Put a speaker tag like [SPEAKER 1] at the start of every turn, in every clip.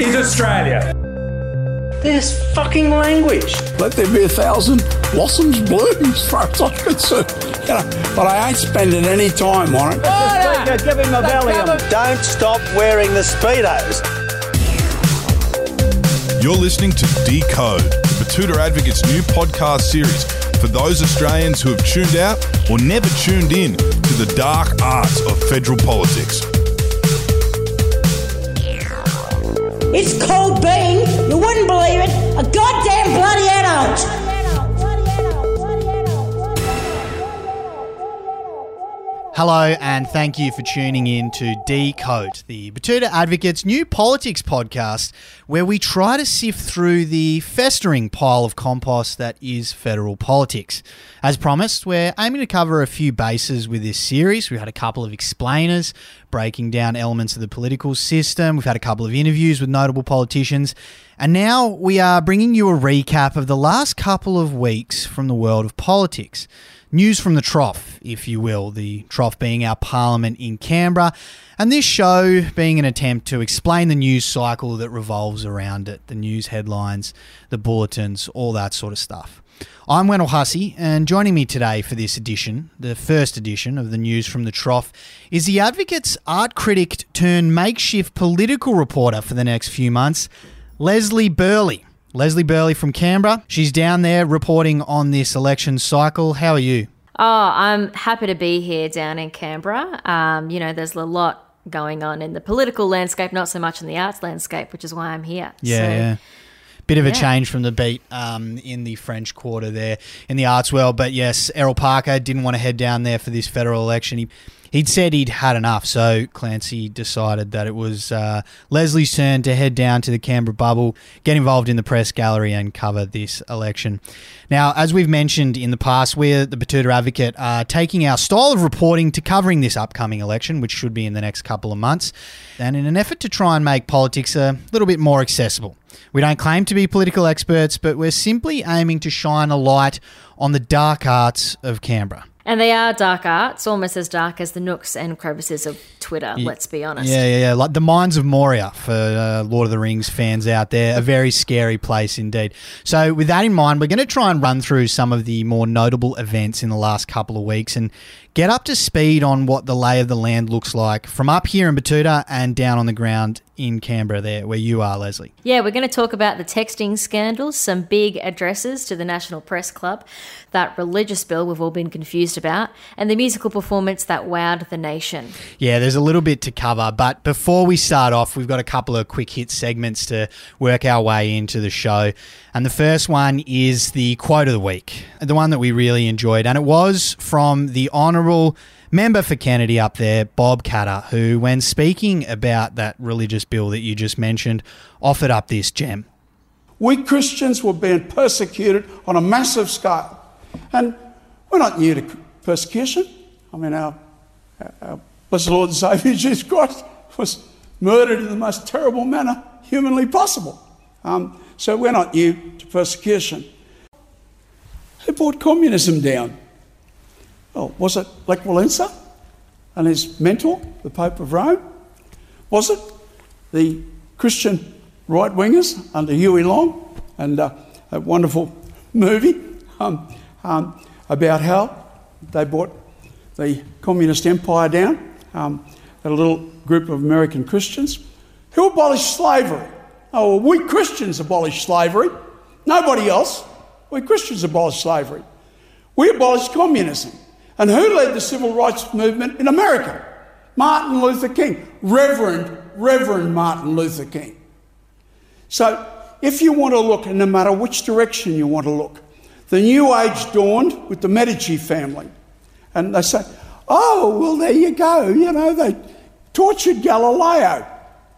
[SPEAKER 1] is Australia.
[SPEAKER 2] This fucking language.
[SPEAKER 3] Let there be a thousand blossoms bloom as far as I'm concerned. You know, but I ain't spending any time on it.
[SPEAKER 2] Give him a Valium. Don't stop wearing the Speedos.
[SPEAKER 4] You're listening to Decode, the Betoota Advocates new podcast series for those Australians who have tuned out or never tuned in to the dark arts of federal politics.
[SPEAKER 5] It's called being, you wouldn't believe it, a goddamn bloody adult.
[SPEAKER 6] Hello, and thank you for tuning in to Decode, the Betoota Advocates new politics podcast, where we try to sift through the festering pile of compost that is federal politics. As promised, we're aiming to cover a few bases with this series. We've had a couple of explainers breaking down elements of the political system, we've had a couple of interviews with notable politicians, and now we are bringing you a recap of the last couple of weeks from the world of politics. News from the trough, if you will, the trough being our parliament in Canberra, and this show being an attempt to explain the news cycle that revolves around it the news headlines, the bulletins, all that sort of stuff. I'm Wendell Hussey, and joining me today for this edition, the first edition of the News from the Trough, is the Advocate's art critic turned makeshift political reporter for the next few months, Leslie Burley. Leslie Burley from Canberra. She's down there reporting on this election cycle. How are you?
[SPEAKER 7] Oh, I'm happy to be here down in Canberra. Um, you know, there's a lot going on in the political landscape, not so much in the arts landscape, which is why I'm here.
[SPEAKER 6] Yeah,
[SPEAKER 7] So-
[SPEAKER 6] yeah. Bit of a
[SPEAKER 7] Yeah.
[SPEAKER 6] change from the beat um, in the French Quarter there in the arts world. But yes, Errol Parker didn't want to head down there for this federal election. He, he'd said he'd had enough. So Clancy decided that it was uh, Leslie's turn to head down to the Canberra bubble, get involved in the press gallery, and cover this election. Now, as we've mentioned in the past, we're the Betoota Advocate are taking our style of reporting to covering this upcoming election, which should be in the next couple of months, and in an effort to try and make politics a little bit more accessible. We don't claim to be political experts, but we're simply aiming to shine a light on the dark arts of Canberra.
[SPEAKER 7] And they are dark arts, almost as dark as the nooks and crevices of Twitter, let's be honest.
[SPEAKER 6] Yeah, yeah, yeah. Like the Mines of Moria for uh, Lord of the Rings fans out there. A very scary place indeed. So, with that in mind, we're going to try and run through some of the more notable events in the last couple of weeks and get up to speed on what the lay of the land looks like from up here in Betoota and down on the ground in Canberra, there where you are, Leslie.
[SPEAKER 7] Yeah, we're going to talk about the texting scandals, some big addresses to the National Press Club, that religious bill we've all been confused about, and the musical performance that wowed the nation.
[SPEAKER 6] Yeah, there's a little bit to cover, but before we start off, we've got a couple of quick hit segments to work our way into the show. And the first one is the quote of the week, the one that we really enjoyed, and it was from the Honourable Member for Kennedy up there, Bob Katter, who, when speaking about that religious bill that you just mentioned, offered up this gem.
[SPEAKER 3] We Christians were being persecuted on a massive scale. And we're not new to persecution. I mean, our, our, our blessed Lord and Saviour Jesus Christ was murdered in the most terrible manner humanly possible. Um, so we're not new to persecution. Who brought communism down? Oh, was it Lech Walesa and his mentor, the Pope of Rome? Was it the Christian right wingers under Huey Long and uh, a wonderful movie um, um, about how they brought the communist empire down? Um, a little group of American Christians who abolished slavery. Oh, well, we Christians abolished slavery. Nobody else. We Christians abolished slavery. We abolished communism. And who led the civil rights movement in America? Martin Luther King. Reverend, Reverend Martin Luther King. So, if you want to look, and no matter which direction you want to look, the new age dawned with the Medici family. And they say, oh, well, there you go. You know, they tortured Galileo.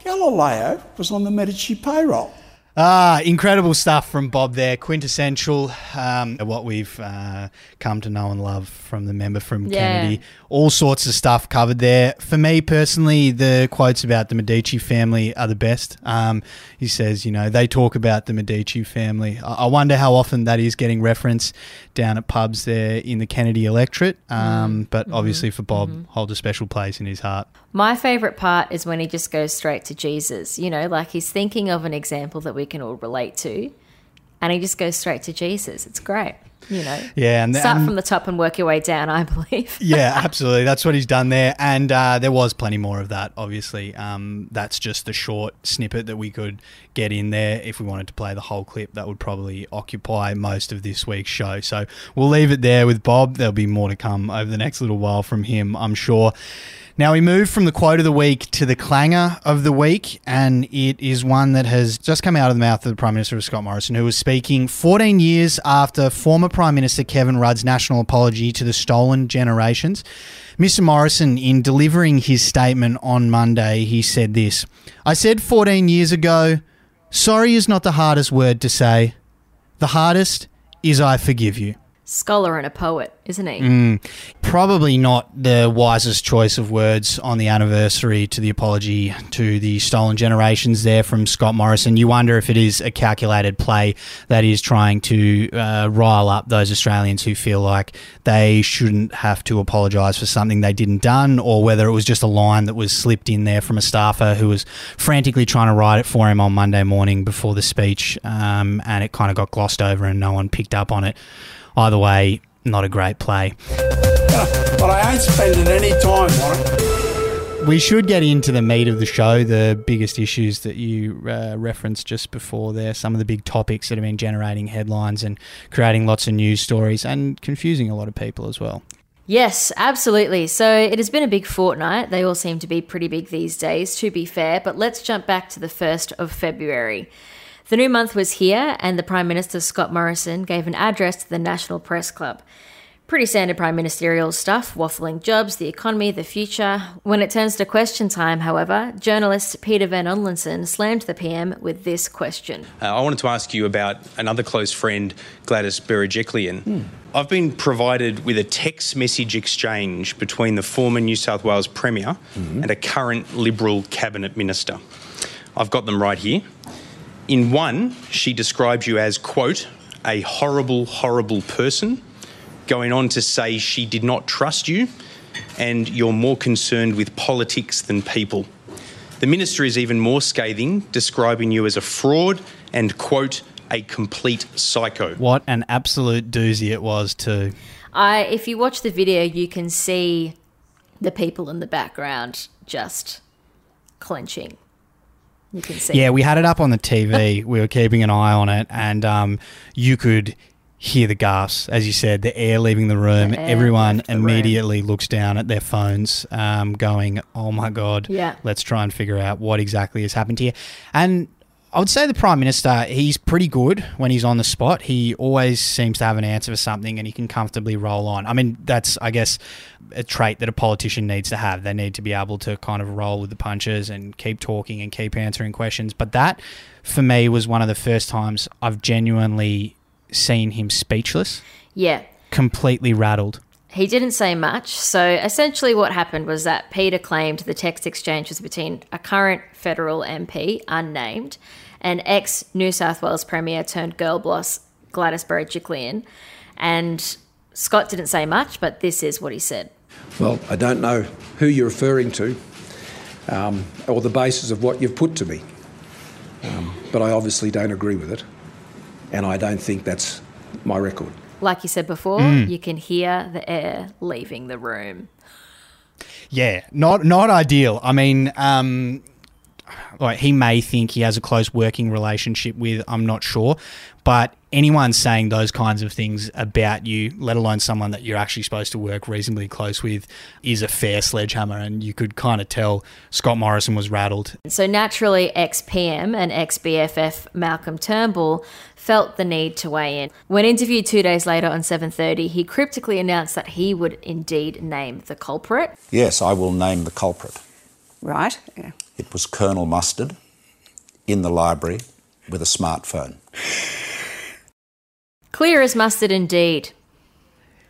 [SPEAKER 3] Galileo was on the Medici payroll.
[SPEAKER 6] Ah, incredible stuff from Bob there. Quintessential. Um, what we've uh, come to know and love from the member from
[SPEAKER 7] Yeah.
[SPEAKER 6] Kennedy. All sorts of stuff covered there. For me personally, the quotes about the Medici family are the best. Um, he says, you know, they talk about the Medici family. I, I wonder how often that is getting referenced down at pubs there in the Kennedy electorate. Um, But obviously, for Bob, hold a special place in his heart.
[SPEAKER 7] My favourite part is when he just goes straight to Jesus. You know, like he's thinking of an example that we can all relate to, and he just goes straight to Jesus. It's great. You know,
[SPEAKER 6] Yeah, and
[SPEAKER 7] start
[SPEAKER 6] and-
[SPEAKER 7] from the top and work your way down. I believe.
[SPEAKER 6] yeah, absolutely. That's what he's done there, and uh, there was plenty more of that. Obviously, um, that's just the short snippet that we could get in there. If we wanted to play the whole clip, that would probably occupy most of this week's show. So we'll leave it there with Bob. There'll be more to come over the next little while from him, I'm sure. Now we move from the quote of the week to the clanger of the week, and it is one that has just come out of the mouth of the Prime Minister of Scott Morrison, who was speaking 14 years after former Prime Minister Kevin Rudd's national apology to the stolen generations. Mr. Morrison, in delivering his statement on Monday, he said this I said 14 years ago, sorry is not the hardest word to say. The hardest is I forgive you.
[SPEAKER 7] Scholar and a poet, isn't he?
[SPEAKER 6] Mm. Probably not the wisest choice of words on the anniversary to the apology to the stolen generations there from Scott Morrison. You wonder if it is a calculated play that is trying to uh, rile up those Australians who feel like they shouldn't have to apologise for something they didn't done, or whether it was just a line that was slipped in there from a staffer who was frantically trying to write it for him on Monday morning before the speech, um, and it kind of got glossed over and no one picked up on it. Either way, not a great play.
[SPEAKER 3] But I ain't spending any time on it.
[SPEAKER 6] We should get into the meat of the show, the biggest issues that you uh, referenced just before there, some of the big topics that have been generating headlines and creating lots of news stories and confusing a lot of people as well.
[SPEAKER 7] Yes, absolutely. So it has been a big fortnight. They all seem to be pretty big these days, to be fair. But let's jump back to the 1st of February. The new month was here, and the Prime Minister Scott Morrison gave an address to the National Press Club. Pretty standard prime ministerial stuff, waffling jobs, the economy, the future. When it turns to question time, however, journalist Peter Van Onselen slammed the PM with this question.
[SPEAKER 1] Uh, I wanted to ask you about another close friend, Gladys Berejiklian. I've been provided with a text message exchange between the former New South Wales Premier and a current Liberal Cabinet Minister. I've got them right here. In one, she describes you as, quote, a horrible, horrible person, going on to say she did not trust you and you're more concerned with politics than people. The minister is even more scathing, describing you as a fraud and, quote, a complete psycho.
[SPEAKER 6] What an absolute doozy it was, too.
[SPEAKER 7] I, if you watch the video, you can see the people in the background just clenching. You can see.
[SPEAKER 6] Yeah, we had it up on the TV. we were keeping an eye on it, and um, you could hear the gasps, as you said, the air leaving the room.
[SPEAKER 7] The
[SPEAKER 6] Everyone
[SPEAKER 7] the room.
[SPEAKER 6] immediately looks down at their phones, um, going, "Oh my god,
[SPEAKER 7] Yeah.
[SPEAKER 6] let's try and figure out what exactly has happened here." And I would say the prime minister, he's pretty good when he's on the spot. He always seems to have an answer for something, and he can comfortably roll on. I mean, that's I guess a trait that a politician needs to have. They need to be able to kind of roll with the punches and keep talking and keep answering questions. But that, for me, was one of the first times I've genuinely seen him speechless,
[SPEAKER 7] Yeah.
[SPEAKER 6] completely rattled.
[SPEAKER 7] He didn't say much. So essentially, what happened was that Peter claimed the text exchange was between a current federal MP, unnamed, and ex New South Wales Premier turned girl boss Gladys Berejiklian. And Scott didn't say much, but this is what he said.
[SPEAKER 8] Well, I don't know who you're referring to um, or the basis of what you've put to me, um, but I obviously don't agree with it, and I don't think that's my record.
[SPEAKER 7] Like you said before,
[SPEAKER 6] Hmm.
[SPEAKER 7] you can hear the air leaving the room.
[SPEAKER 6] Yeah, not not ideal. I mean, um, like he may think he has a close working relationship with. I'm not sure, but anyone saying those kinds of things about you, let alone someone that you're actually supposed to work reasonably close with, is a fair sledgehammer. And you could kind of tell Scott Morrison was rattled.
[SPEAKER 7] So naturally, ex PM and ex BFF Malcolm Turnbull felt the need to weigh in. When interviewed two days later on 7:30, he cryptically announced that he would indeed name the culprit.
[SPEAKER 9] Yes, I will name the culprit.
[SPEAKER 10] Right. Yeah.
[SPEAKER 9] It was Colonel Mustard in the library with a smartphone.
[SPEAKER 7] Clear as mustard indeed.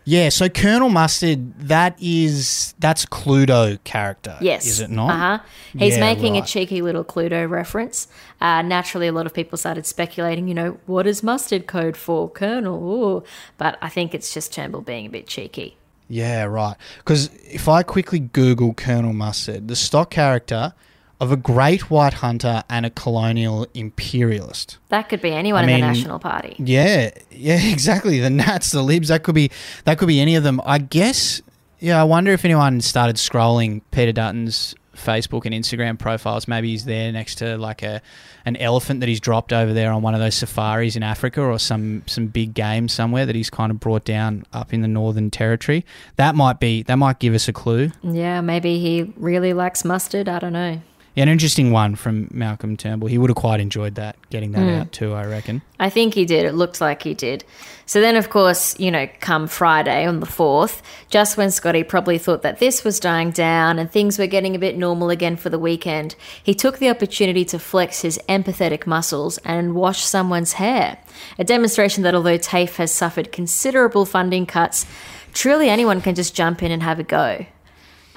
[SPEAKER 6] Yeah, so Colonel Mustard, that is that's Cluedo character.
[SPEAKER 7] Yes.
[SPEAKER 6] Is it not?
[SPEAKER 7] Uh huh. He's
[SPEAKER 6] Yeah,
[SPEAKER 7] making a cheeky little Cluedo reference. Uh, naturally, a lot of people started speculating, you know, what is mustard code for Colonel? Ooh. But I think it's just Turnbull being a bit cheeky.
[SPEAKER 6] Yeah, right. Because if I quickly Google Colonel Mustard, the stock character of a great white hunter and a colonial imperialist.
[SPEAKER 7] That could be anyone
[SPEAKER 6] I
[SPEAKER 7] in the National Party.
[SPEAKER 6] Yeah, yeah, exactly. The Nats, the Libs, that could be that could be any of them. I guess. Yeah, I wonder if anyone started scrolling Peter Dutton's Facebook and Instagram profiles. Maybe he's there next to like a an elephant that he's dropped over there on one of those safaris in Africa or some some big game somewhere that he's kind of brought down up in the Northern Territory. That might be that might give us a clue.
[SPEAKER 7] Yeah, maybe he really likes mustard. I don't know.
[SPEAKER 6] Yeah, an interesting one from Malcolm Turnbull. He would have quite enjoyed that, getting that
[SPEAKER 7] Mm.
[SPEAKER 6] out too, I reckon.
[SPEAKER 7] I think he did. It looked like he did. So then, of course, you know, come Friday on the 4th, just when Scotty probably thought that this was dying down and things were getting a bit normal again for the weekend, he took the opportunity to flex his empathetic muscles and wash someone's hair. A demonstration that although TAFE has suffered considerable funding cuts, truly anyone can just jump in and have a go.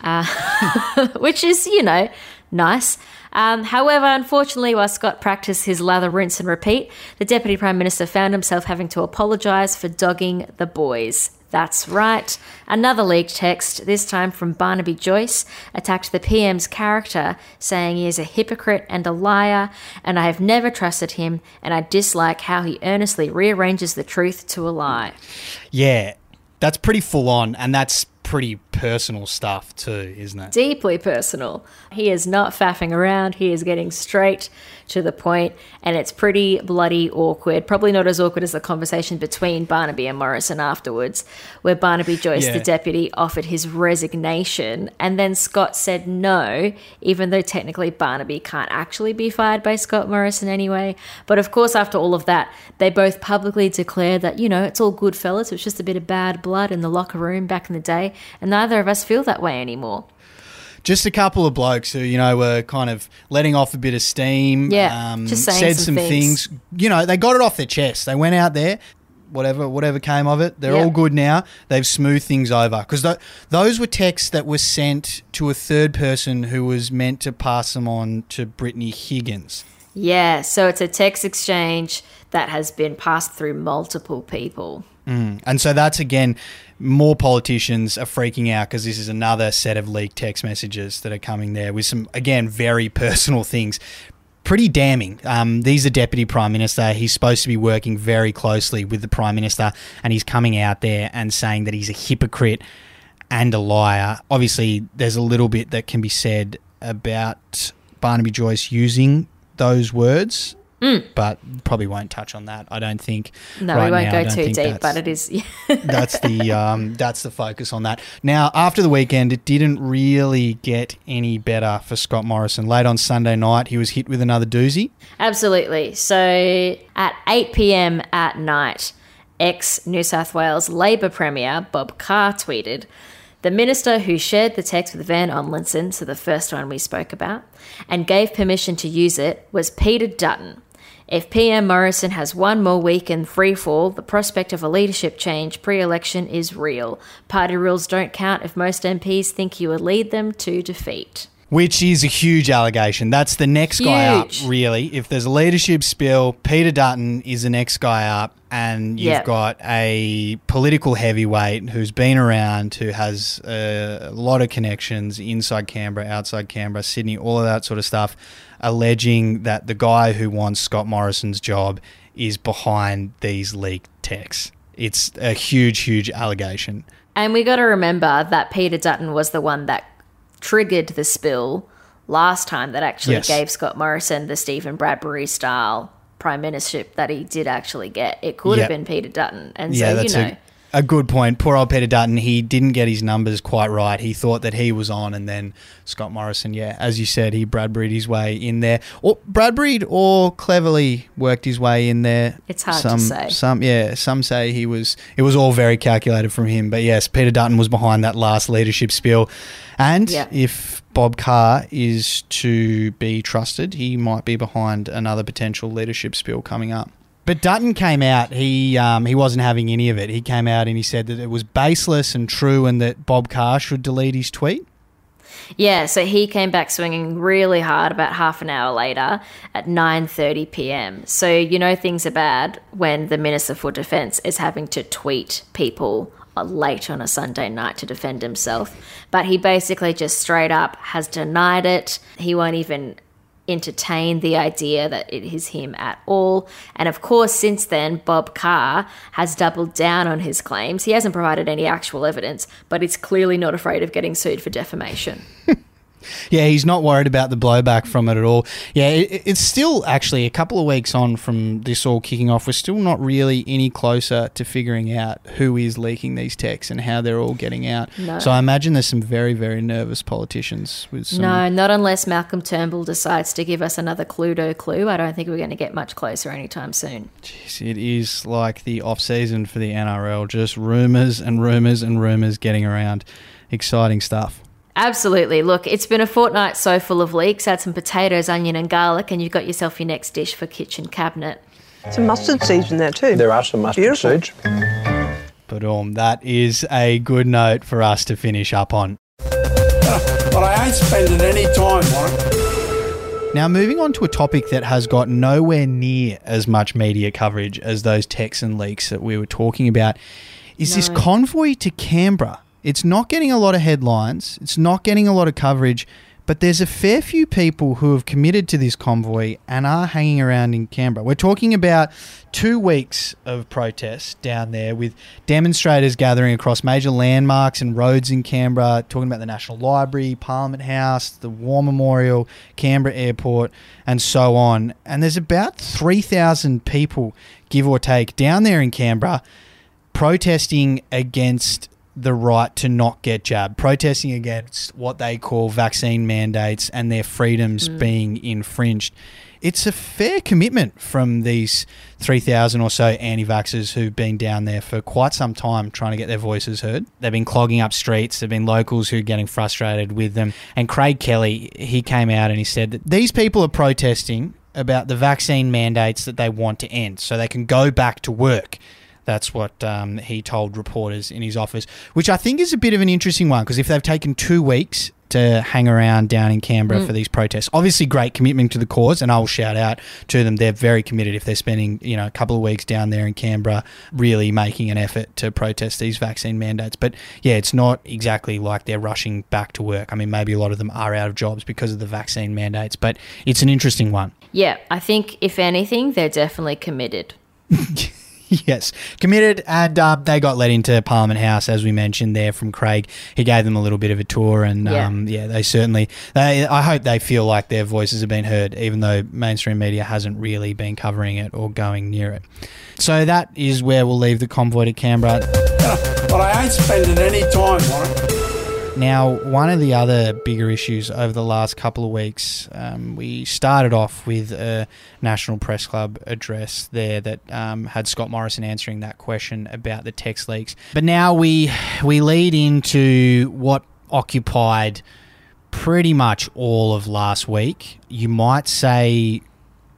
[SPEAKER 7] Uh, which is, you know, nice. Um, however, unfortunately, while Scott practiced his lather, rinse, and repeat, the Deputy Prime Minister found himself having to apologise for dogging the boys. That's right. Another leaked text, this time from Barnaby Joyce, attacked the PM's character, saying he is a hypocrite and a liar, and I have never trusted him, and I dislike how he earnestly rearranges the truth to a lie.
[SPEAKER 6] Yeah, that's pretty full on, and that's pretty personal stuff too, isn't it?
[SPEAKER 7] deeply personal. He is not faffing around. He is getting straight to the point, and it's pretty bloody awkward. Probably not as awkward as the conversation between Barnaby and Morrison afterwards, where Barnaby Joyce,
[SPEAKER 6] Yeah.
[SPEAKER 7] the deputy, offered his resignation, and then Scott said no, even though technically Barnaby can't actually be fired by Scott Morrison anyway. But of course, after all of that, they both publicly declare that, you know, it's all good, fellas. It's just a bit of bad blood in the locker room back in the day, and neither of us feel that way anymore.
[SPEAKER 6] Just a couple of blokes who, you know, were kind of letting off a bit of steam.
[SPEAKER 7] Yeah,
[SPEAKER 6] um,
[SPEAKER 7] just
[SPEAKER 6] said
[SPEAKER 7] some
[SPEAKER 6] some
[SPEAKER 7] things.
[SPEAKER 6] things. You know, they got it off their chest. They went out there, whatever, whatever came of it. They're
[SPEAKER 7] Yeah.
[SPEAKER 6] all good now. They've smoothed things over because th- those were texts that were sent to a third person who was meant to pass them on to Brittany Higgins.
[SPEAKER 7] Yeah, so it's a text exchange that has been passed through multiple people.
[SPEAKER 6] Mm. And so that's again, more politicians are freaking out because this is another set of leaked text messages that are coming there with some, again, very personal things. Pretty damning. Um, he's deputy prime minister. He's supposed to be working very closely with the prime minister, and he's coming out there and saying that he's a hypocrite and a liar. Obviously, there's a little bit that can be said about Barnaby Joyce using those words,
[SPEAKER 7] Mm.
[SPEAKER 6] but probably won't touch on that. I don't think.
[SPEAKER 7] No,
[SPEAKER 6] right
[SPEAKER 7] we won't
[SPEAKER 6] now.
[SPEAKER 7] Go too deep, but it is.
[SPEAKER 6] that's the um, that's the focus on that. Now, after the weekend, it didn't really get any better for Scott Morrison. Late on Sunday night, he was hit with another doozy.
[SPEAKER 7] Absolutely. So at 8 pm at night, ex New South Wales Labor Premier Bob Carr tweeted The minister who shared the text with Van Onselen, so the first one we spoke about, and gave permission to use it was Peter Dutton. If PM Morrison has one more week in freefall, the prospect of a leadership change pre election is real. Party rules don't count if most MPs think you will lead them to defeat.
[SPEAKER 6] Which is a huge allegation. That's the next guy up, really. If there's a leadership spill, Peter Dutton is the next guy up, and you've
[SPEAKER 7] Yep.
[SPEAKER 6] got a political heavyweight who's been around, who has a lot of connections inside Canberra, outside Canberra, Sydney, all of that sort of stuff, alleging that the guy who wants Scott Morrison's job is behind these leaked texts. It's a huge, huge allegation.
[SPEAKER 7] And we got to remember that Peter Dutton was the one that triggered the spill last time that actually
[SPEAKER 6] Yes.
[SPEAKER 7] gave Scott Morrison the Stephen Bradbury style prime ministership that he did actually get. It could
[SPEAKER 6] Yeah.
[SPEAKER 7] have been Peter Dutton. And
[SPEAKER 6] yeah,
[SPEAKER 7] so, you know,
[SPEAKER 6] a, a good point. Poor old Peter Dutton, he didn't get his numbers quite right. He thought that he was on, and then Scott Morrison, yeah, as you said, he Bradburyed his way in there. Or Bradburyed or cleverly worked his way in there.
[SPEAKER 7] It's hard
[SPEAKER 6] some,
[SPEAKER 7] to say.
[SPEAKER 6] Some, yeah, some say he was. It was all very calculated from him. But yes, Peter Dutton was behind that last leadership spiel. And if Bob Carr is to be trusted, he might be behind another potential leadership spill coming up. But Dutton came out. He um, he wasn't having any of it. He came out and he said that it was baseless and true, and that Bob Carr should delete his tweet.
[SPEAKER 7] Yeah, so he came back swinging really hard about half an hour later at 9:30 p.m. So you know things are bad when the Minister for Defence is having to tweet people late on a Sunday night to defend himself. But he basically just straight up has denied it. He won't even entertain the idea that it is him at all. And of course, since then, Bob Carr has doubled down on his claims. He hasn't provided any actual evidence, but he's clearly not afraid of getting sued for defamation.
[SPEAKER 6] Yeah, he's not worried about the blowback from it at all. Yeah, it, it's still actually a couple of weeks on from this all kicking off. We're still not really any closer to figuring out who is leaking these texts and how they're all getting out.
[SPEAKER 7] No.
[SPEAKER 6] So I imagine there's some very, very nervous politicians with some.
[SPEAKER 7] No, not unless Malcolm Turnbull decides to give us another Cluedo clue. I don't think we're going to get much closer anytime soon.
[SPEAKER 6] Jeez, It is like the off season for the NRL, just rumours and rumours and rumours getting around. Exciting stuff.
[SPEAKER 7] Absolutely. Look, it's been a fortnight so full of leaks. Add some potatoes, onion, and garlic, and you've got yourself your next dish for kitchen cabinet.
[SPEAKER 9] Some mustard seeds in there too.
[SPEAKER 2] There are some mustard
[SPEAKER 9] Beautiful.
[SPEAKER 2] seeds.
[SPEAKER 6] But um, that is a good note for us to finish up on.
[SPEAKER 3] But I ain't spending any time on it.
[SPEAKER 6] Now, moving on to a topic that has got nowhere near as much media coverage as those Texan leaks that we were talking about is this convoy to Canberra. It's not getting a lot of headlines, it's not getting a lot of coverage, but there's a fair few people who have committed to this convoy and are hanging around in Canberra. We're talking about two weeks of protests down there with demonstrators gathering across major landmarks and roads in Canberra, talking about the National Library, Parliament House, the War Memorial, Canberra Airport, and so on. And there's about 3,000 people, give or take, down there in Canberra protesting against the right to not get jabbed, protesting against what they call vaccine mandates and their freedoms mm. being infringed. It's a fair commitment from these 3,000 or so anti vaxxers who've been down there for quite some time trying to get their voices heard. They've been clogging up streets, there have been locals who are getting frustrated with them. And Craig Kelly, he came out and he said that these people are protesting about the vaccine mandates that they want to end so they can go back to work. That's what um, he told reporters in his office, which I think is a bit of an interesting one because if they've taken two weeks to hang around down in Canberra for these protests, obviously great commitment to the cause, and I'll shout out to them. They're very committed if they're spending you know a couple of weeks down there in Canberra, really making an effort to protest these vaccine mandates. But yeah, it's not exactly like they're rushing back to work. I mean, maybe a lot of them are out of jobs because of the vaccine mandates, but it's an interesting one.
[SPEAKER 7] Yeah, I think if anything, they're definitely committed.
[SPEAKER 6] Yes, committed, and um, they got let into Parliament House as we mentioned there from Craig. He gave them a little bit of a tour, and
[SPEAKER 7] Yeah.
[SPEAKER 6] um, yeah, they certainly. They, I hope they feel like their voices have been heard, even though mainstream media hasn't really been covering it or going near it. So that is where we'll leave the convoy to Canberra.
[SPEAKER 3] But I ain't spending any time on it.
[SPEAKER 6] Now, one of the other bigger issues over the last couple of weeks, um, we started off with a National Press Club address there that um, had Scott Morrison answering that question about the text leaks. But now we we lead into what occupied pretty much all of last week. You might say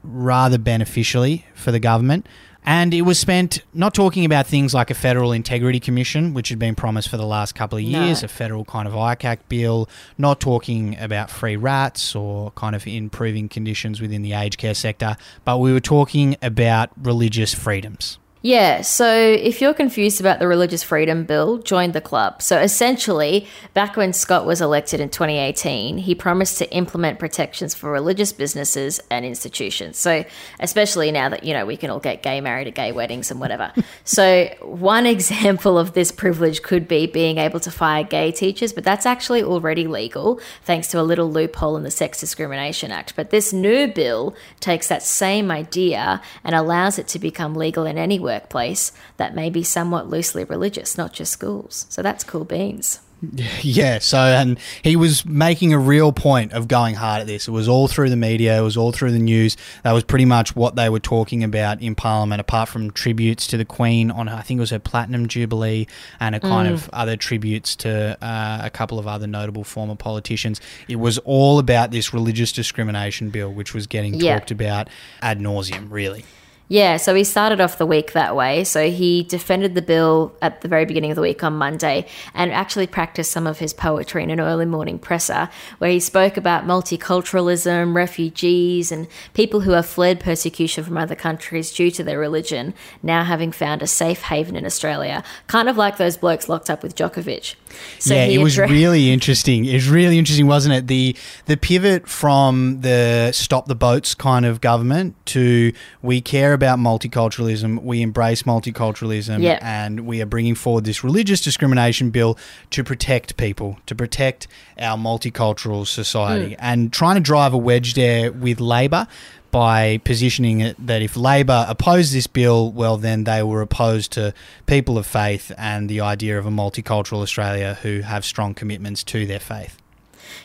[SPEAKER 6] rather beneficially for the government. And it was spent not talking about things like a federal integrity commission, which had been promised for the last couple of
[SPEAKER 7] No.
[SPEAKER 6] years, a federal kind of ICAC bill, not talking about free rats or kind of improving conditions within the aged care sector, but we were talking about religious freedoms.
[SPEAKER 7] Yeah, so if you're confused about the Religious Freedom Bill, join the club. So essentially, back when Scott was elected in 2018, he promised to implement protections for religious businesses and institutions. So, especially now that, you know, we can all get gay married at gay weddings and whatever. so, one example of this privilege could be being able to fire gay teachers, but that's actually already legal thanks to a little loophole in the Sex Discrimination Act. But this new bill takes that same idea and allows it to become legal in any workplace that may be somewhat loosely religious, not just schools. So that's cool beans.
[SPEAKER 6] Yeah, so and he was making a real point of going hard at this. It was all through the media, it was all through the news. That was pretty much what they were talking about in Parliament, apart from tributes to the Queen on, I think it was her Platinum Jubilee, and a kind
[SPEAKER 7] Mm.
[SPEAKER 6] of other tributes to uh, a couple of other notable former politicians. It was all about this religious discrimination bill, which was getting
[SPEAKER 7] Yeah.
[SPEAKER 6] talked about ad nauseum, really.
[SPEAKER 7] Yeah, so he started off the week that way. So he defended the bill at the very beginning of the week on Monday and actually practiced some of his poetry in an early morning presser where he spoke about multiculturalism, refugees, and people who have fled persecution from other countries due to their religion now having found a safe haven in Australia. Kind of like those blokes locked up with Djokovic. So
[SPEAKER 6] yeah, it was
[SPEAKER 7] addre-
[SPEAKER 6] really interesting. It was really interesting, wasn't it? The the pivot from the stop the boats kind of government to we care about multiculturalism, we embrace multiculturalism,
[SPEAKER 7] Yeah.
[SPEAKER 6] and we are bringing forward this religious discrimination bill to protect people, to protect our multicultural society,
[SPEAKER 7] Mm.
[SPEAKER 6] and trying to drive a wedge there with Labor by positioning it that if Labor opposed this bill, well, then they were opposed to people of faith and the idea of a multicultural Australia who have strong commitments to their faith.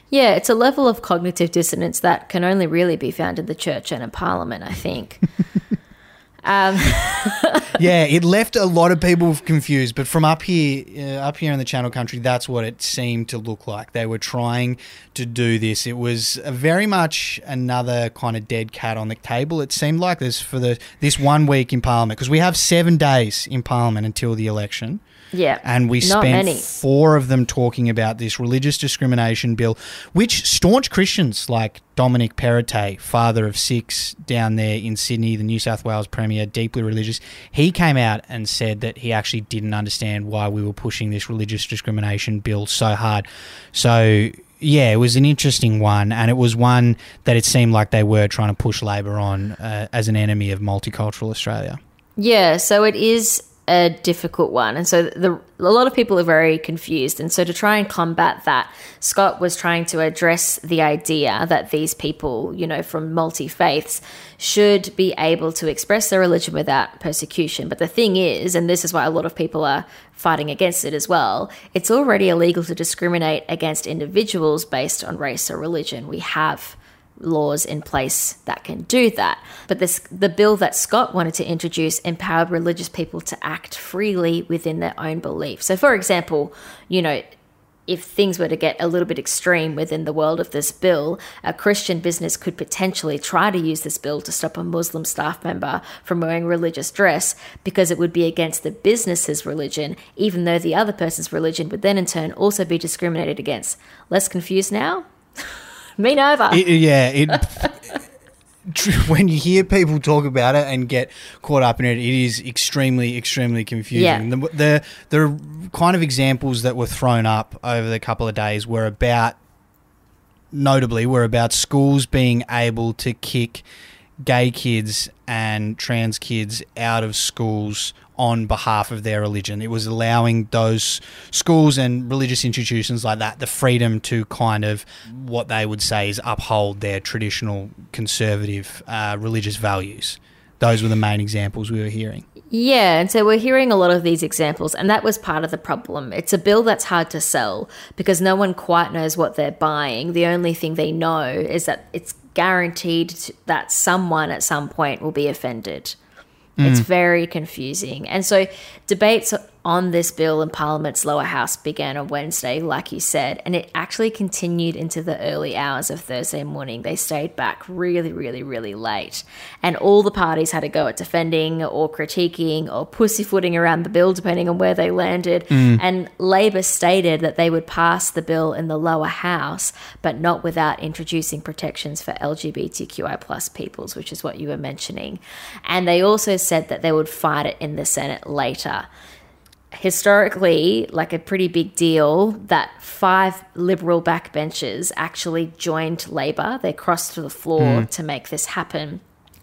[SPEAKER 7] Yeah, it's a level of cognitive dissonance that can only really be found in the church and in parliament, I think. um,
[SPEAKER 6] yeah, it left a lot of people confused. But from up here, uh, up here in the Channel Country, that's what it seemed to look like. They were trying to do this. It was very much another kind of dead cat on the table. It seemed like this for the this one week in Parliament because we have seven days in Parliament until the election.
[SPEAKER 7] Yeah,
[SPEAKER 6] And we spent
[SPEAKER 7] many.
[SPEAKER 6] four of them talking about this religious discrimination bill, which staunch Christians like Dominic Perrottet, father of six down there in Sydney, the New South Wales Premier, deeply religious, he came out and said that he actually didn't understand why we were pushing this religious discrimination bill so hard. So, yeah, it was an interesting one, and it was one that it seemed like they were trying to push Labor on uh, as an enemy of multicultural Australia.
[SPEAKER 7] Yeah, so it is a difficult one. And so the, a lot of people are very confused. And so to try and combat that, Scott was trying to address the idea that these people, you know, from multi faiths should be able to express their religion without persecution. But the thing is, and this is why a lot of people are fighting against it as well, it's already illegal to discriminate against individuals based on race or religion. We have laws in place that can do that. But this the bill that Scott wanted to introduce empowered religious people to act freely within their own belief. So for example, you know, if things were to get a little bit extreme within the world of this bill, a Christian business could potentially try to use this bill to stop a Muslim staff member from wearing religious dress because it would be against the business's religion, even though the other person's religion would then in turn also be discriminated against. Less confused now? Me neither.
[SPEAKER 6] It, yeah, it. when you hear people talk about it and get caught up in it, it is extremely, extremely confusing.
[SPEAKER 7] Yeah.
[SPEAKER 6] The, the the kind of examples that were thrown up over the couple of days were about, notably, were about schools being able to kick gay kids and trans kids out of schools on behalf of their religion. It was allowing those schools and religious institutions like that the freedom to kind of what they would say is uphold their traditional conservative uh, religious values. Those were the main examples we were hearing.
[SPEAKER 7] Yeah, and so we're hearing a lot of these examples, and that was part of the problem. It's a bill that's hard to sell because no one quite knows what they're buying. The only thing they know is that it's guaranteed that someone at some point will be offended. It's
[SPEAKER 6] Mm.
[SPEAKER 7] very confusing. And so debates on this bill in Parliament's lower house began on Wednesday, like you said, and it actually continued into the early hours of Thursday morning. They stayed back really, really, really late. And all the parties had to go at defending or critiquing or pussyfooting around the bill, depending on where they landed.
[SPEAKER 10] Mm.
[SPEAKER 7] And Labor stated that they would pass the bill in the lower house, but not without introducing protections for LGBTQI plus peoples, which is what you were mentioning. And they also said that they would fight it in the Senate later historically like a pretty big deal that five liberal backbenchers actually joined Labor. They crossed to the floor
[SPEAKER 10] Hmm.
[SPEAKER 7] to make this happen.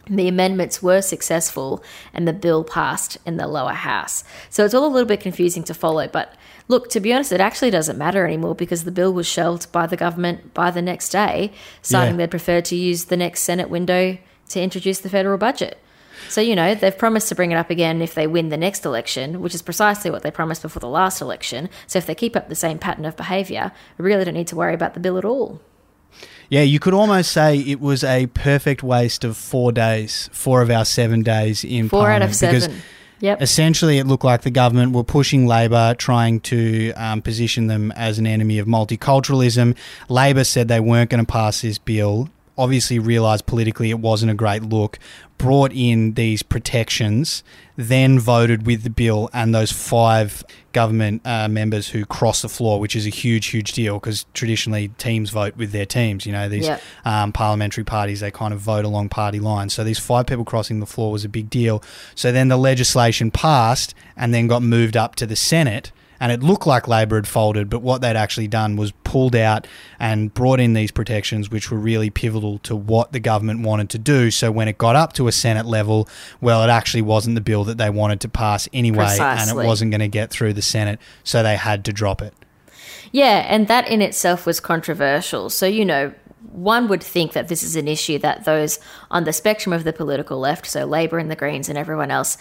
[SPEAKER 7] The amendments were successful and the bill passed in the lower house. So it's all a little bit confusing to follow. But look, to be honest, it actually doesn't matter anymore because the bill was shelved by the government by the next day, citing
[SPEAKER 6] Yeah.
[SPEAKER 7] they'd prefer to use the next Senate window to introduce the federal budget. So, you know, they've promised to bring it up again if they win the next election, which is precisely what they promised before the last election. So, if they keep up the same pattern of behaviour, we really don't need to worry about the bill at all.
[SPEAKER 6] Yeah, you could almost say it was a perfect waste of four days, four of our seven days in
[SPEAKER 7] Four out
[SPEAKER 6] Parliament.
[SPEAKER 7] of
[SPEAKER 6] because.
[SPEAKER 7] Yep.
[SPEAKER 6] Essentially, it looked like the government were pushing Labor, trying to um, position them as an enemy of multiculturalism. Labor said they weren't going to pass this bill. Obviously, realised politically it wasn't a great look. Brought in these protections, then voted with the bill, and those five government uh, members who crossed the floor, which is a huge, huge deal because traditionally teams vote with their teams. You know, these
[SPEAKER 7] Yep.
[SPEAKER 6] um, parliamentary parties, they kind of vote along party lines. So these five people crossing the floor was a big deal. So then the legislation passed and then got moved up to the Senate. And it looked like Labor had folded, but what they'd actually done was pulled out and brought in these protections, which were really pivotal to what the government wanted to do. So when it got up to a Senate level, well, it actually wasn't the bill that they wanted to pass anyway, and it wasn't going to get through the Senate. So they had to drop it.
[SPEAKER 7] Yeah, and that in itself was controversial. So, you know, one would think that this is an issue that those on the spectrum of the political left, so Labor and the Greens and everyone else,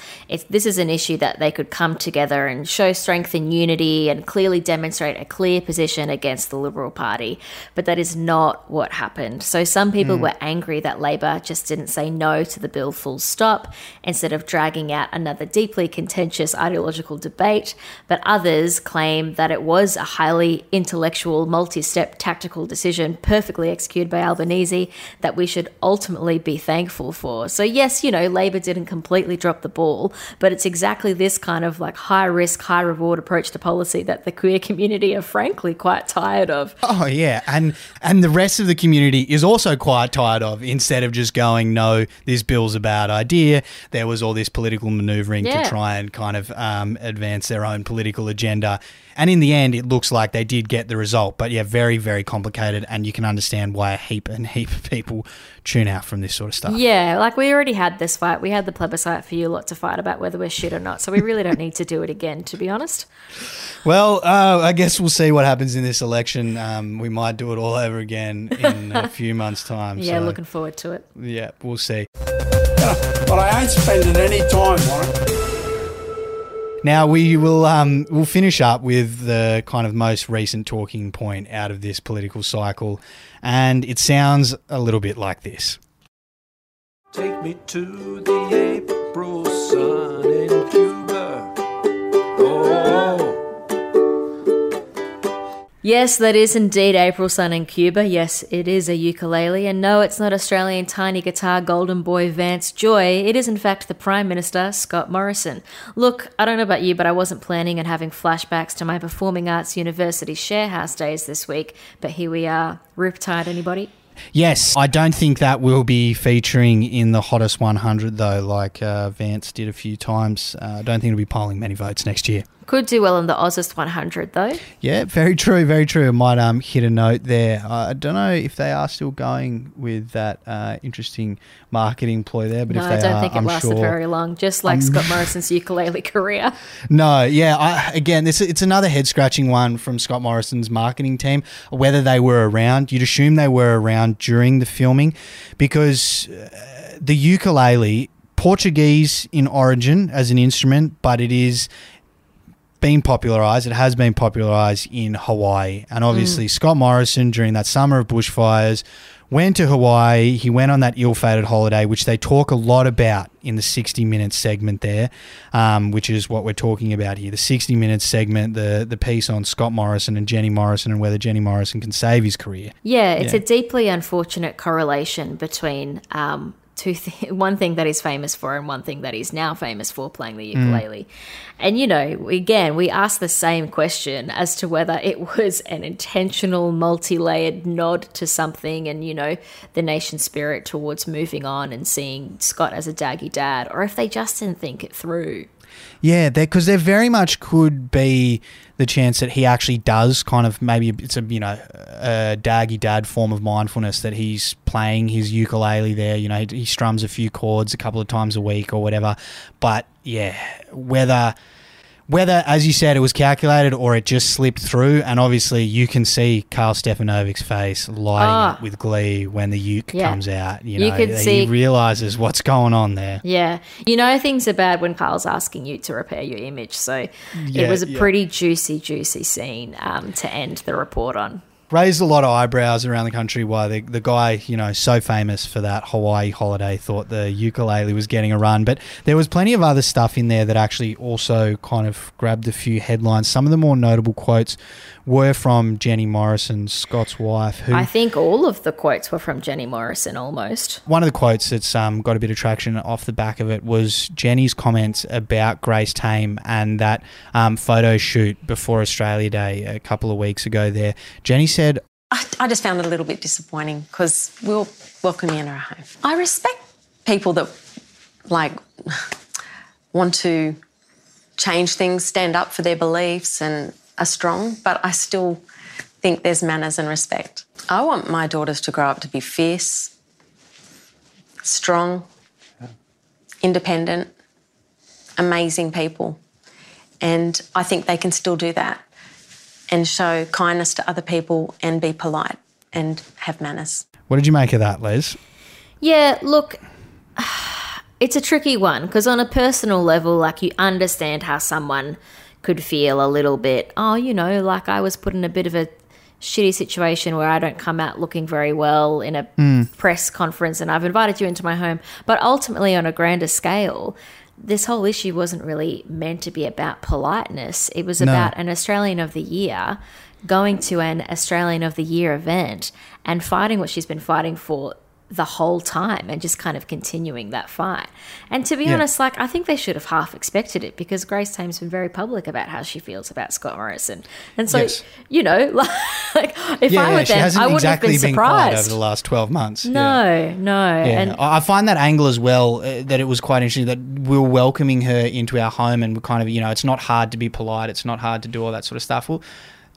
[SPEAKER 7] this is an issue that they could come together and show strength and unity and clearly demonstrate a clear position against the Liberal Party. But that is not what happened. So some people
[SPEAKER 10] Mm.
[SPEAKER 7] were angry that Labor just didn't say no to the bill full stop instead of dragging out another deeply contentious ideological debate. But others claim that it was a highly intellectual, multi step tactical decision, perfectly executed by Albanese, that we should ultimately be thankful for. So, yes, you know, Labor didn't completely drop the ball, but it's exactly this kind of like high risk, high reward approach to policy that the queer community are frankly quite tired of.
[SPEAKER 6] Oh yeah, and and the rest of the community is also quite tired of. Instead of just going, no, this bill's a bad idea. There was all this political manoeuvring
[SPEAKER 7] Yeah.
[SPEAKER 6] to try and kind of um, advance their own political agenda. And in the end, it looks like they did get the result. But yeah, very very complicated, and you can understand why a heap and heap of people tune out from this sort of stuff.
[SPEAKER 7] Yeah, like we already had this fight. We had the plebiscite for you lot to fight about whether we're shit or not. So we really don't need to do it again, to be honest.
[SPEAKER 6] Well, uh, I guess we'll see what happens in this election. Um, we might do it all over again in a few months' time.
[SPEAKER 7] Yeah,
[SPEAKER 6] so,
[SPEAKER 7] looking forward to it.
[SPEAKER 6] Yeah, we'll see.
[SPEAKER 3] But I ain't spending any time on it.
[SPEAKER 6] Now we will um, we'll finish up with the kind of most recent talking point out of this political cycle, and it sounds a little bit like this.
[SPEAKER 10] Take me to the April sun
[SPEAKER 7] Yes, that is indeed April Sun in Cuba. Yes, it is a ukulele. And no, it's not Australian tiny guitar golden boy Vance Joy. It is, in fact, the Prime Minister, Scott Morrison. Look, I don't know about you, but I wasn't planning on having flashbacks to my Performing Arts University sharehouse days this week. But here we are. Riptide, anybody?
[SPEAKER 6] Yes, I don't think that will be featuring in the hottest 100 though, like uh, Vance did a few times. Uh, I don't think it'll be polling many votes next year.
[SPEAKER 7] Could do well in the Ozzest 100, though.
[SPEAKER 6] Yeah, very true, very true. I might um, hit a note there. I don't know if they are still going with that uh, interesting marketing ploy there, but
[SPEAKER 7] no,
[SPEAKER 6] if they
[SPEAKER 7] I don't
[SPEAKER 6] are,
[SPEAKER 7] think it
[SPEAKER 6] I'm
[SPEAKER 7] lasted
[SPEAKER 6] sure.
[SPEAKER 7] very long, just like
[SPEAKER 6] I'm-
[SPEAKER 7] Scott Morrison's ukulele career.
[SPEAKER 6] No, yeah. I, again, this it's another head scratching one from Scott Morrison's marketing team. Whether they were around, you'd assume they were around during the filming, because uh, the ukulele Portuguese in origin as an instrument, but it is been popularized. It has been popularized in Hawaii, and obviously
[SPEAKER 10] Mm.
[SPEAKER 6] Scott Morrison during that summer of bushfires went to Hawaii. He went on that ill-fated holiday, which they talk a lot about in the 60 minutes segment there, um, which is what we're talking about here. The 60 minutes segment, the the piece on Scott Morrison and Jenny Morrison and whether Jenny Morrison can save his career.
[SPEAKER 7] Yeah, it's
[SPEAKER 6] Yeah.
[SPEAKER 7] a deeply unfortunate correlation between um, two th- one thing that he's famous for and one thing that he's now famous for playing the
[SPEAKER 6] Mm.
[SPEAKER 7] ukulele. And you know, again, we ask the same question as to whether it was an intentional, multi-layered nod to something, and you know, the nation's spirit towards moving on and seeing Scott as a daggy dad, or if they just didn't think it through.
[SPEAKER 6] Yeah, because there very much could be the chance that he actually does kind of maybe it's a you know a daggy dad form of mindfulness that he's playing his ukulele there. You know, he, he strums a few chords a couple of times a week or whatever. But yeah, whether Whether, as you said, it was calculated or it just slipped through, and obviously you can see Karl Stefanovic's face lighting
[SPEAKER 7] Ah.
[SPEAKER 6] up with glee when the uke
[SPEAKER 7] Yeah.
[SPEAKER 6] comes out. You,
[SPEAKER 7] You
[SPEAKER 6] know,
[SPEAKER 7] could
[SPEAKER 6] he
[SPEAKER 7] see-
[SPEAKER 6] realizes what's going on there.
[SPEAKER 7] Yeah. You know things are bad when Karl's asking you to repair your image. So
[SPEAKER 6] Yeah,
[SPEAKER 7] it was a
[SPEAKER 6] yeah.
[SPEAKER 7] pretty juicy, juicy scene um, to end the report on.
[SPEAKER 6] Raised a lot of eyebrows around the country why the, the guy, you know, so famous for that Hawaii holiday thought the ukulele was getting a run. But there was plenty of other stuff in there that actually also kind of grabbed a few headlines. Some of the more notable quotes were from Jenny Morrison, Scott's wife, who
[SPEAKER 7] I think all of the quotes were from Jenny Morrison almost.
[SPEAKER 6] one of the quotes that's um, got a bit of traction off the back of it was Jenny's comments about Grace Tame and that um, photo shoot before Australia Day a couple of weeks ago. There, Jenny said,
[SPEAKER 11] I, I just found it a little bit disappointing because we'll welcome you in our home. I respect people that like want to change things, stand up for their beliefs, and are strong, but I still think there's manners and respect. I want my daughters to grow up to be fierce, strong, independent, amazing people. And I think they can still do that and show kindness to other people and be polite and have manners.
[SPEAKER 6] "What did you make of that, Les?"
[SPEAKER 7] Yeah, look, it's a tricky one because on a personal level, like you understand how someone could feel a little bit, oh, you know, like I was put in a bit of a shitty situation where I don't come out looking very well in a
[SPEAKER 6] Mm.
[SPEAKER 7] press conference and I've invited you into my home. But ultimately, on a grander scale, this whole issue wasn't really meant to be about politeness. It was
[SPEAKER 6] No.
[SPEAKER 7] about an Australian of the Year going to an Australian of the Year event and fighting what she's been fighting for the whole time and just kind of continuing that fight. And to be
[SPEAKER 6] Yeah.
[SPEAKER 7] honest, like I think they should have half expected it because Grace Tame's been very public about how she feels about Scott Morrison. And so,
[SPEAKER 6] Yes.
[SPEAKER 7] you know, like if I were
[SPEAKER 6] she
[SPEAKER 7] them, I wouldn't
[SPEAKER 6] exactly
[SPEAKER 7] have been
[SPEAKER 6] been over the last twelve months. Yeah.
[SPEAKER 7] no, no.
[SPEAKER 6] Yeah,
[SPEAKER 7] And
[SPEAKER 6] I find that angle as well uh, that it was quite interesting that we're welcoming her into our home and we're kind of you know it's not hard to be polite, it's not hard to do all that sort of stuff. Well,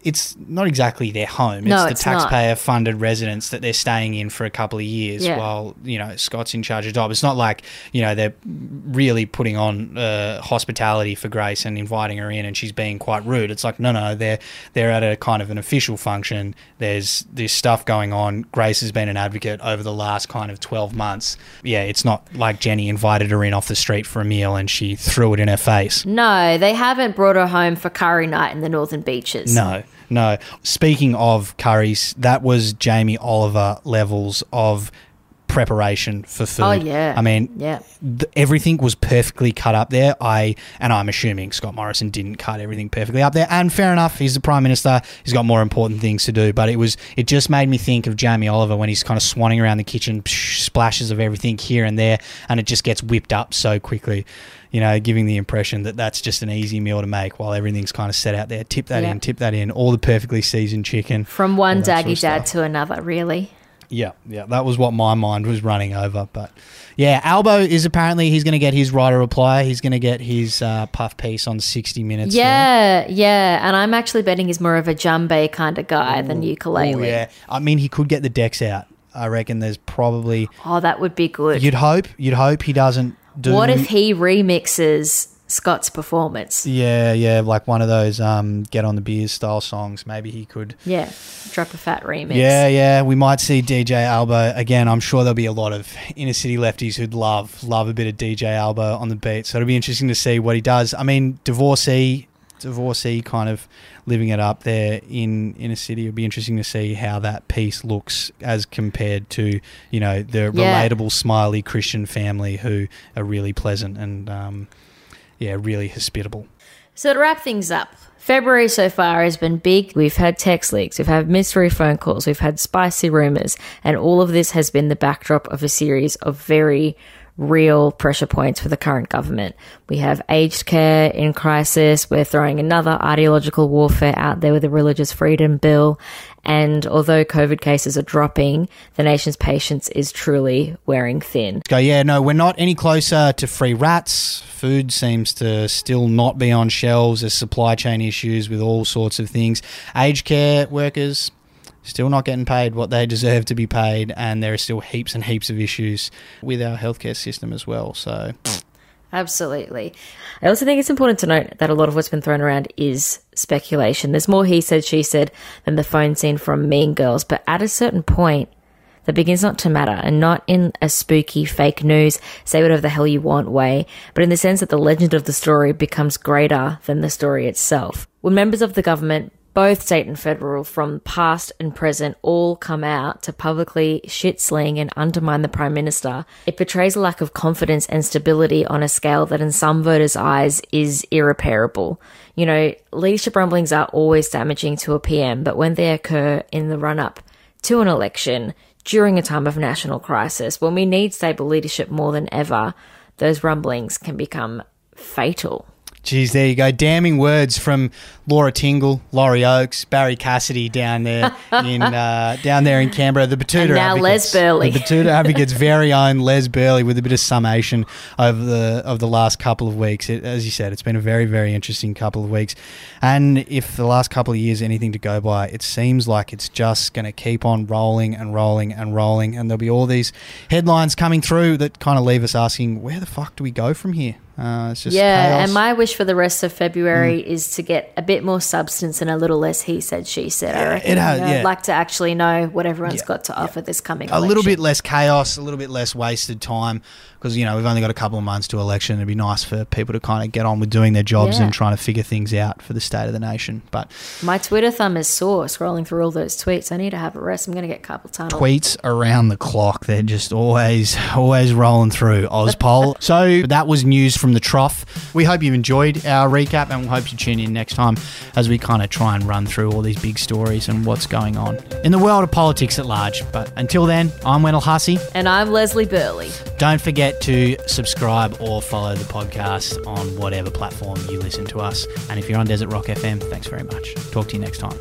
[SPEAKER 6] it's not exactly their home.
[SPEAKER 7] No,
[SPEAKER 6] it's the
[SPEAKER 7] it's not.
[SPEAKER 6] taxpayer funded residence that they're staying in for a couple of years
[SPEAKER 7] Yeah.
[SPEAKER 6] while you know Scott's in charge of the job. It's not like you know they're really putting on uh, hospitality for Grace and inviting her in and she's being quite rude. It's like no, no, they're they're at a kind of an official function. There's this stuff going on. Grace has been an advocate over the last kind of twelve months. Yeah, it's not like Jenny invited her in off the street for a meal and she threw it in her face.
[SPEAKER 7] no, they haven't brought her home for curry night in the Northern Beaches.
[SPEAKER 6] No, no. Speaking of curries, that was Jamie Oliver levels of preparation for food.
[SPEAKER 7] Oh, yeah.
[SPEAKER 6] I mean,
[SPEAKER 7] Yeah.
[SPEAKER 6] th- everything was perfectly cut up there. I and I'm assuming Scott Morrison didn't cut everything perfectly up there. And fair enough, he's the prime minister. He's got more important things to do. But it was it just made me think of Jamie Oliver when he's kind of swanning around the kitchen, psh, splashes of everything here and there, and it just gets whipped up so quickly. You know, giving the impression that that's just an easy meal to make while everything's kind of set out there. Tip that
[SPEAKER 7] Yeah.
[SPEAKER 6] in, tip that in. All the perfectly seasoned chicken.
[SPEAKER 7] From one
[SPEAKER 6] that sort
[SPEAKER 7] daggy
[SPEAKER 6] of
[SPEAKER 7] dad to another, really.
[SPEAKER 6] Yeah, yeah, that was what my mind was running over. But yeah, Albo is apparently he's going to get his writer reply. He's going to get his uh, puff piece on 60 Minutes.
[SPEAKER 7] Yeah, yeah. And I'm actually betting he's more of a djembe kind of guy than ukulele.
[SPEAKER 6] Oh, yeah. I mean, he could get the decks out. I reckon there's probably.
[SPEAKER 7] Oh, that would be good.
[SPEAKER 6] You'd hope. You'd hope he doesn't do.
[SPEAKER 7] What if he remixes Scott's performance?
[SPEAKER 6] Yeah, yeah, like one of those um, get on the beers style songs. Maybe he could.
[SPEAKER 7] Yeah, drop a fat remix.
[SPEAKER 6] Yeah, yeah, we might see DJ Albo again. I'm sure there'll be a lot of inner city lefties who'd love love a bit of DJ Albo on the beat. So it'll be interesting to see what he does. I mean, divorcee, divorcee, kind of living it up there in in a city. It'd be interesting to see how that piece looks as compared to you know the
[SPEAKER 7] Yeah.
[SPEAKER 6] relatable, smiley Christian family who are really pleasant and um, yeah, really hospitable.
[SPEAKER 7] So to wrap things up, February so far has been big. We've had text leaks, we've had mystery phone calls, we've had spicy rumors, and all of this has been the backdrop of a series of very real pressure points for the current government. We have aged care in crisis. We're throwing another ideological warfare out there with the religious freedom bill. And although COVID cases are dropping, the nation's patience is truly wearing thin.
[SPEAKER 6] go, yeah, no, we're not any closer to free RATs. Food seems to still not be on shelves. There's supply chain issues with all sorts of things. Aged care workers still not getting paid what they deserve to be paid, and there are still heaps and heaps of issues with our healthcare system as well. So,
[SPEAKER 7] Absolutely. I also think it's important to note that a lot of what's been thrown around is speculation. There's more he said, she said than the phone scene from Mean Girls, but at a certain point, that begins not to matter and not in a spooky fake news, say whatever the hell you want way, but in the sense that the legend of the story becomes greater than the story itself. When members of the government both state and federal, from past and present, all come out to publicly shit sling and undermine the Prime Minister. It portrays a lack of confidence and stability on a scale that, in some voters' eyes, is irreparable. You know, leadership rumblings are always damaging to a PM, but when they occur in the run up to an election, during a time of national crisis, when we need stable leadership more than ever, those rumblings can become fatal.
[SPEAKER 6] Geez, there you go. Damning words from Laura Tingle, Laurie Oakes, Barrie Cassidy down there in uh, down there in Canberra. The Betoota
[SPEAKER 7] And now
[SPEAKER 6] Advocates,
[SPEAKER 7] Les Burley.
[SPEAKER 6] the Betoota Advocates' very own Les Burley, with a bit of summation over the of the last couple of weeks. It, as you said, it's been a very very interesting couple of weeks, and if the last couple of years anything to go by, it seems like it's just going to keep on rolling and rolling and rolling, and there'll be all these headlines coming through that kind of leave us asking, where the fuck do we go from here? Uh, it's just
[SPEAKER 7] yeah,
[SPEAKER 6] chaos.
[SPEAKER 7] and my wish for the rest of February is to get a bit more substance and a little less he said, she said. I reckon.
[SPEAKER 6] it has-
[SPEAKER 7] know, I'd
[SPEAKER 6] yeah.
[SPEAKER 7] like to actually know what everyone's got to offer this coming
[SPEAKER 6] a little bit less chaos, a little bit less wasted time because you know we've only got a couple of months to election. It'd be nice for people to kind of get on with doing their jobs
[SPEAKER 7] Yeah.
[SPEAKER 6] and trying to figure things out for the state of the nation. But
[SPEAKER 7] My Twitter thumb is sore scrolling through all those tweets. I need to have a rest. I'm going to get carpal tunnel.
[SPEAKER 6] tweets around the clock, they're just always always rolling through Ozpol. so that was news from the trough. We hope you've enjoyed our recap and we hope you tune in next time as we kind of try and run through all these big stories and what's going on in the world of politics at large. But until then, I'm Wendell Hussey.
[SPEAKER 7] And I'm Leslie Burley.
[SPEAKER 6] Don't forget to subscribe or follow the podcast on whatever platform you listen to us. And if you're on Desert Rock FM, thanks very much. Talk to you next time.